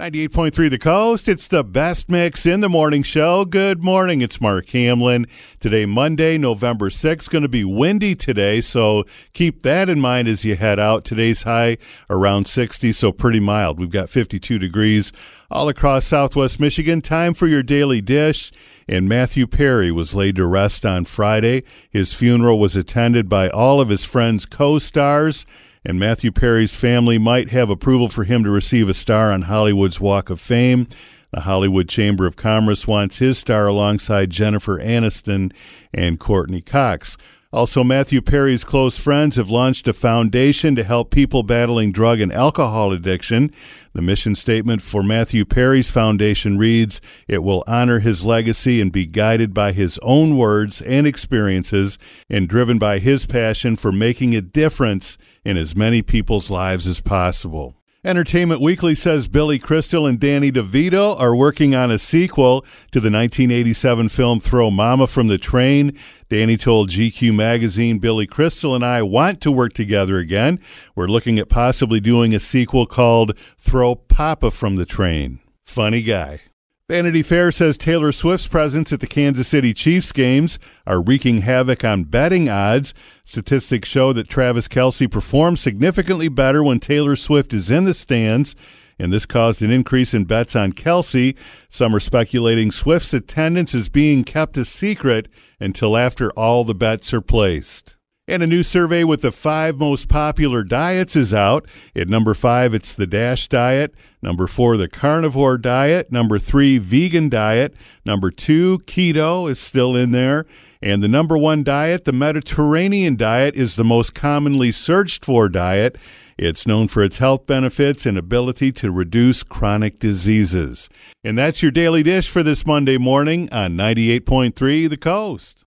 98.3 The Coast. It's the best mix in the morning show. Good morning. It's Mark Hamlin. Today, Monday, November 6th. Going to be windy today, so keep that in mind as you head out. Today's high around 60, so pretty mild. We've got 52 degrees all across southwest Michigan. Time for your daily dish. And Matthew Perry was laid to rest on Friday. His funeral was attended by all of his friends' co stars and Matthew Perry's family might have approval for him to receive a star on Hollywood's Walk of Fame. The Hollywood Chamber of Commerce wants his star alongside Jennifer Aniston and Courteney Cox. Also, Matthew Perry's close friends have launched a foundation to help people battling drug and alcohol addiction. The mission statement for Matthew Perry's foundation reads It will honor his legacy and be guided by his own words and experiences and driven by his passion for making a difference in as many people's lives as possible. Entertainment Weekly says Billy Crystal and Danny DeVito are working on a sequel to the 1987 film Throw Mama from the Train. Danny told GQ magazine, Billy Crystal and I want to work together again. We're looking at possibly doing a sequel called Throw Papa from the Train. Funny guy. Vanity Fair says Taylor Swift's presence at the Kansas City Chiefs games are wreaking havoc on betting odds. Statistics show that Travis Kelce performs significantly better when Taylor Swift is in the stands, and this caused an increase in bets on Kelsey. Some are speculating Swift's attendance is being kept a secret until after all the bets are placed. And a new survey with the five most popular diets is out. At number five, it's the DASH diet. Number four, the carnivore diet. Number three, vegan diet. Number two, keto is still in there. And the number one diet, the Mediterranean diet, is the most commonly searched for diet. It's known for its health benefits and ability to reduce chronic diseases. And that's your daily dish for this Monday morning on 98.3 The Coast.